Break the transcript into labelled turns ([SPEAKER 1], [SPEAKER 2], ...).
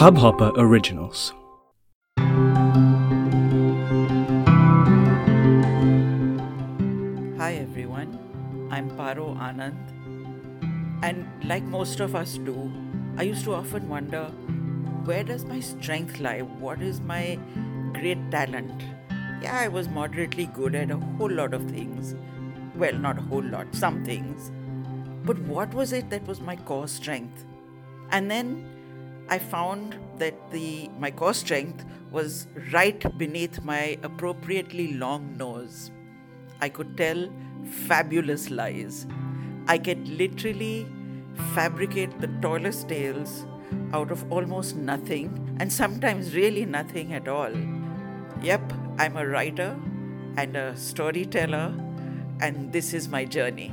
[SPEAKER 1] Hubhopper Originals.
[SPEAKER 2] Hi everyone, I'm Paro Anand. And like most of us do, I used to often wonder where does my strength lie? What is my great talent? Yeah, I was moderately good at a whole lot of things. Well, not a whole lot, some things. But what was it that was my core strength? And then I found that the my core strength was right beneath my appropriately long nose. I could tell fabulous lies. I could literally fabricate the tallest tales out of almost nothing and sometimes really nothing at all. Yep, I'm a writer and a storyteller, and this is my journey.